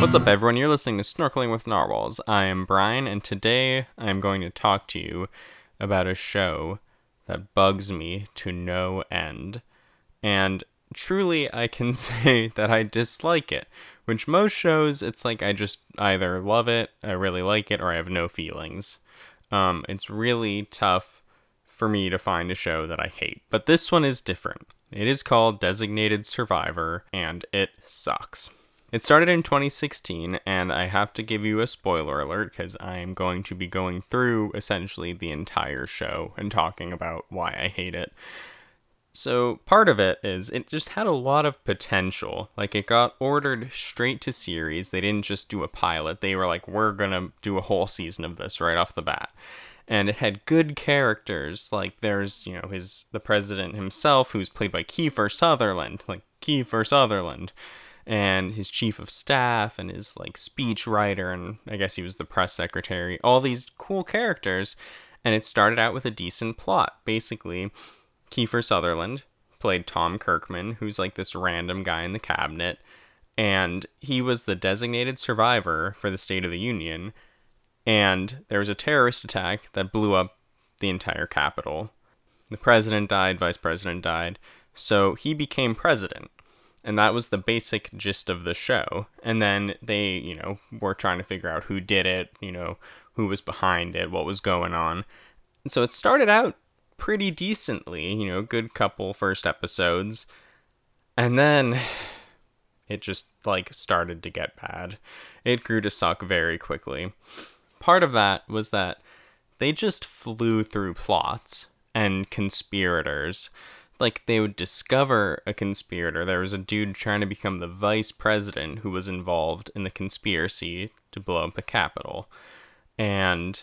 What's up, everyone? You're listening to Snorkeling with Narwhals. I am Brian, and today I'm going to talk to you about a show that bugs me to no end. And truly, I can say that I dislike it. Which most shows, it's like I just either love it, I really like it, or I have no feelings. Um, it's really tough for me to find a show that I hate. But this one is different. It is called Designated Survivor, and it sucks. It started in 2016, and I have to give you a spoiler alert because I am going to be going through essentially the entire show and talking about why I hate it. So, part of it is it just had a lot of potential. Like, it got ordered straight to series. They didn't just do a pilot, they were like, we're gonna do a whole season of this right off the bat. And it had good characters. Like, there's, you know, his the president himself, who's played by Kiefer Sutherland. Like, Kiefer Sutherland and his chief of staff and his like speech writer and I guess he was the press secretary. All these cool characters and it started out with a decent plot. Basically, Kiefer Sutherland played Tom Kirkman, who's like this random guy in the cabinet, and he was the designated survivor for the State of the Union. And there was a terrorist attack that blew up the entire Capitol. The president died, vice president died, so he became president. And that was the basic gist of the show. And then they, you know, were trying to figure out who did it, you know, who was behind it, what was going on. And so it started out pretty decently, you know, good couple first episodes. And then it just like started to get bad. It grew to suck very quickly. Part of that was that they just flew through plots and conspirators like they would discover a conspirator. There was a dude trying to become the vice president who was involved in the conspiracy to blow up the Capitol. And,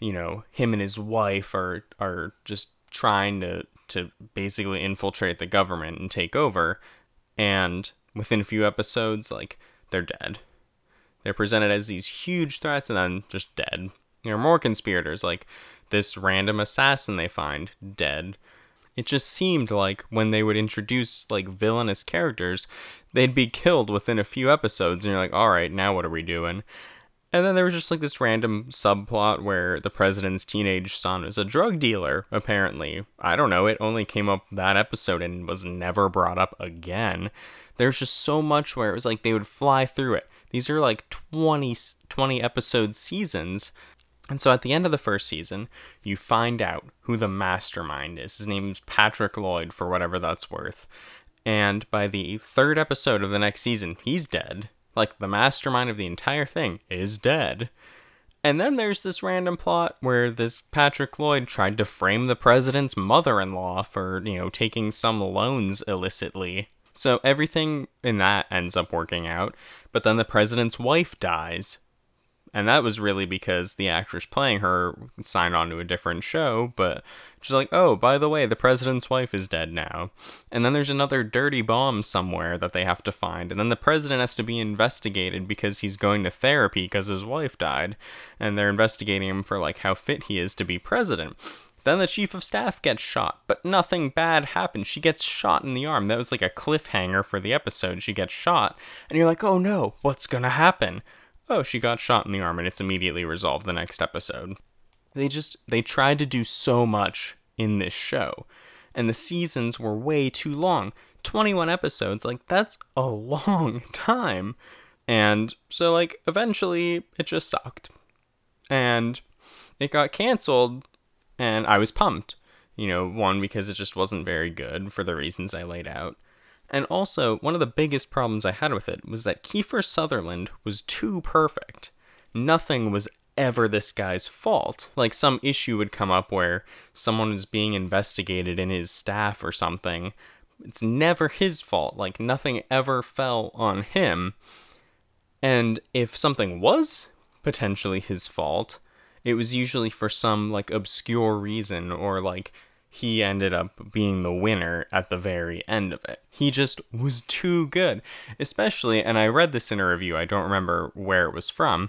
you know, him and his wife are are just trying to to basically infiltrate the government and take over. And within a few episodes, like, they're dead. They're presented as these huge threats and then just dead. There are more conspirators, like this random assassin they find, dead it just seemed like when they would introduce like villainous characters, they'd be killed within a few episodes, and you're like, all right, now what are we doing? And then there was just like this random subplot where the president's teenage son is a drug dealer, apparently. I don't know, it only came up that episode and was never brought up again. There's just so much where it was like they would fly through it. These are like 20, 20 episode seasons and so at the end of the first season, you find out who the mastermind is. His name's Patrick Lloyd, for whatever that's worth. And by the third episode of the next season, he's dead. Like, the mastermind of the entire thing is dead. And then there's this random plot where this Patrick Lloyd tried to frame the president's mother in law for, you know, taking some loans illicitly. So everything in that ends up working out. But then the president's wife dies. And that was really because the actress playing her signed on to a different show, but she's like, oh, by the way, the president's wife is dead now. And then there's another dirty bomb somewhere that they have to find. And then the president has to be investigated because he's going to therapy because his wife died. And they're investigating him for like how fit he is to be president. Then the chief of staff gets shot, but nothing bad happens. She gets shot in the arm. That was like a cliffhanger for the episode. She gets shot, and you're like, oh no, what's gonna happen? Oh, she got shot in the arm and it's immediately resolved the next episode. They just, they tried to do so much in this show. And the seasons were way too long. 21 episodes, like, that's a long time. And so, like, eventually it just sucked. And it got canceled, and I was pumped. You know, one, because it just wasn't very good for the reasons I laid out. And also, one of the biggest problems I had with it was that Kiefer Sutherland was too perfect. Nothing was ever this guy's fault. Like some issue would come up where someone was being investigated in his staff or something. It's never his fault. Like nothing ever fell on him. And if something was potentially his fault, it was usually for some like obscure reason or like he ended up being the winner at the very end of it. He just was too good. Especially, and I read this in a review, I don't remember where it was from,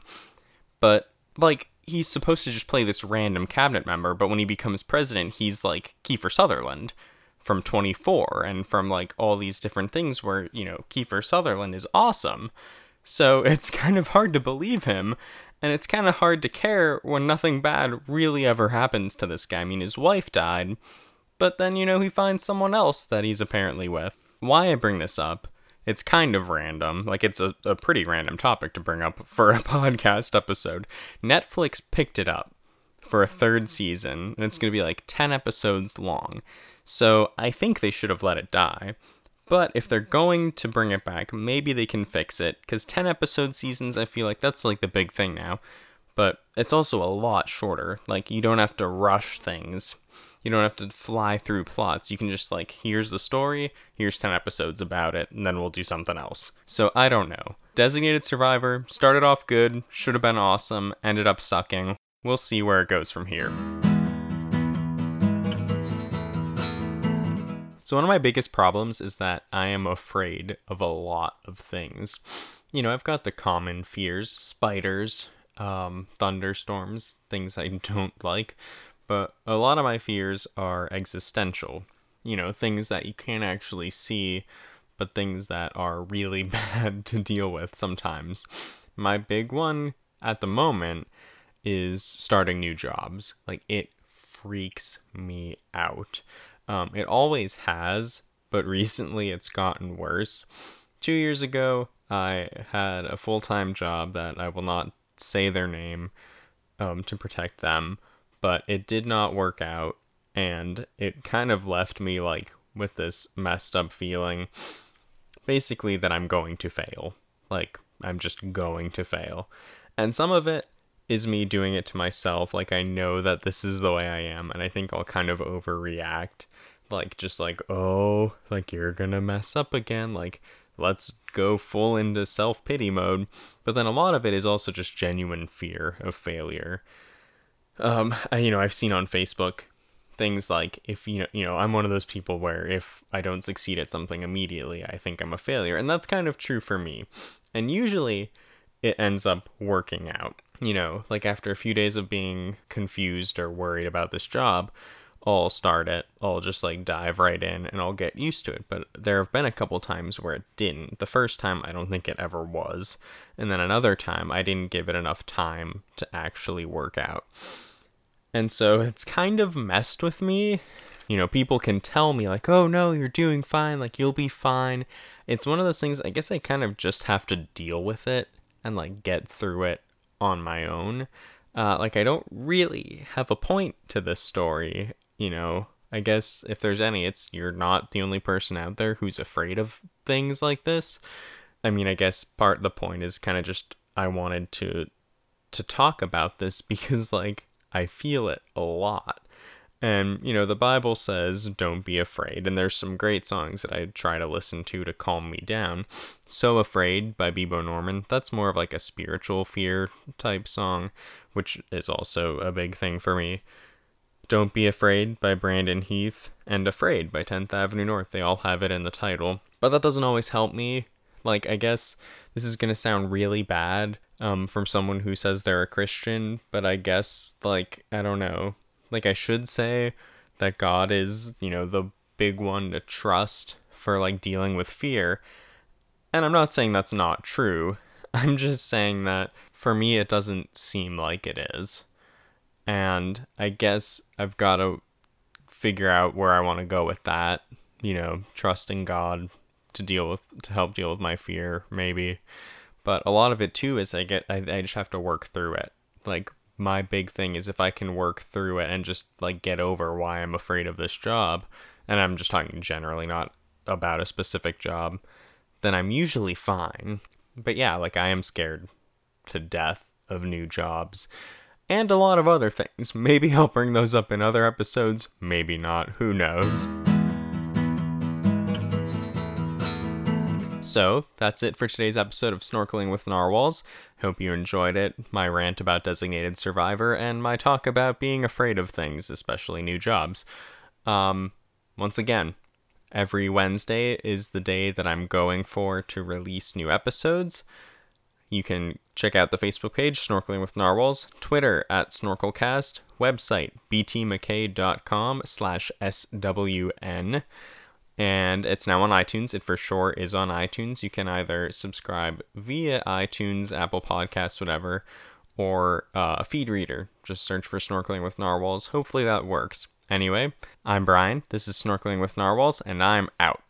but like, he's supposed to just play this random cabinet member, but when he becomes president, he's like Kiefer Sutherland from 24 and from like all these different things where, you know, Kiefer Sutherland is awesome. So it's kind of hard to believe him, and it's kind of hard to care when nothing bad really ever happens to this guy. I mean, his wife died, but then, you know, he finds someone else that he's apparently with. Why I bring this up, it's kind of random. Like, it's a, a pretty random topic to bring up for a podcast episode. Netflix picked it up for a third season, and it's going to be like 10 episodes long. So I think they should have let it die. But if they're going to bring it back, maybe they can fix it. Because 10 episode seasons, I feel like that's like the big thing now. But it's also a lot shorter. Like, you don't have to rush things. You don't have to fly through plots. You can just, like, here's the story, here's 10 episodes about it, and then we'll do something else. So I don't know. Designated Survivor started off good, should have been awesome, ended up sucking. We'll see where it goes from here. So, one of my biggest problems is that I am afraid of a lot of things. You know, I've got the common fears spiders, um, thunderstorms, things I don't like, but a lot of my fears are existential. You know, things that you can't actually see, but things that are really bad to deal with sometimes. My big one at the moment is starting new jobs. Like, it freaks me out. Um, it always has, but recently it's gotten worse. Two years ago, I had a full time job that I will not say their name um, to protect them, but it did not work out, and it kind of left me like with this messed up feeling basically that I'm going to fail. Like, I'm just going to fail. And some of it is me doing it to myself. Like, I know that this is the way I am, and I think I'll kind of overreact. Like just like oh like you're gonna mess up again. Like let's go full into self-pity mode. But then a lot of it is also just genuine fear of failure. Um I, you know i've seen on facebook things like if you know you know i'm one of those people where if i don't succeed at something immediately i think i'm a failure and that's kind of true for me. And usually it ends up working out you know like after a few days of being confused or worried about this job I'll start it, I'll just like dive right in and I'll get used to it. But there have been a couple times where it didn't. The first time, I don't think it ever was. And then another time, I didn't give it enough time to actually work out. And so it's kind of messed with me. You know, people can tell me, like, oh no, you're doing fine, like, you'll be fine. It's one of those things, I guess I kind of just have to deal with it and like get through it on my own. Uh, like I don't really have a point to this story, you know, I guess if there's any, it's you're not the only person out there who's afraid of things like this. I mean, I guess part the point is kind of just I wanted to to talk about this because like I feel it a lot. And you know, the Bible says don't be afraid and there's some great songs that I try to listen to to calm me down. So Afraid by Bebo Norman, that's more of like a spiritual fear type song, which is also a big thing for me. Don't Be Afraid by Brandon Heath and Afraid by 10th Avenue North. They all have it in the title. But that doesn't always help me. Like, I guess this is going to sound really bad um, from someone who says they're a Christian, but I guess, like, I don't know. Like, I should say that God is, you know, the big one to trust for, like, dealing with fear. And I'm not saying that's not true. I'm just saying that for me, it doesn't seem like it is and I guess I've got to figure out where I want to go with that. You know, trusting God to deal with to help deal with my fear, maybe. But a lot of it too is I get I, I just have to work through it. Like my big thing is if I can work through it and just like get over why I'm afraid of this job, and I'm just talking generally, not about a specific job, then I'm usually fine. But yeah, like I am scared to death of new jobs and a lot of other things. Maybe I'll bring those up in other episodes, maybe not, who knows. So, that's it for today's episode of Snorkeling with Narwhals. Hope you enjoyed it, my rant about Designated Survivor, and my talk about being afraid of things, especially new jobs. Um, once again, every Wednesday is the day that I'm going for to release new episodes. You can check out the Facebook page, Snorkeling with Narwhals, Twitter at SnorkelCast, website btmckay.com slash SWN. And it's now on iTunes. It for sure is on iTunes. You can either subscribe via iTunes, Apple Podcasts, whatever, or uh, a feed reader. Just search for Snorkeling with Narwhals. Hopefully that works. Anyway, I'm Brian. This is Snorkeling with Narwhals, and I'm out.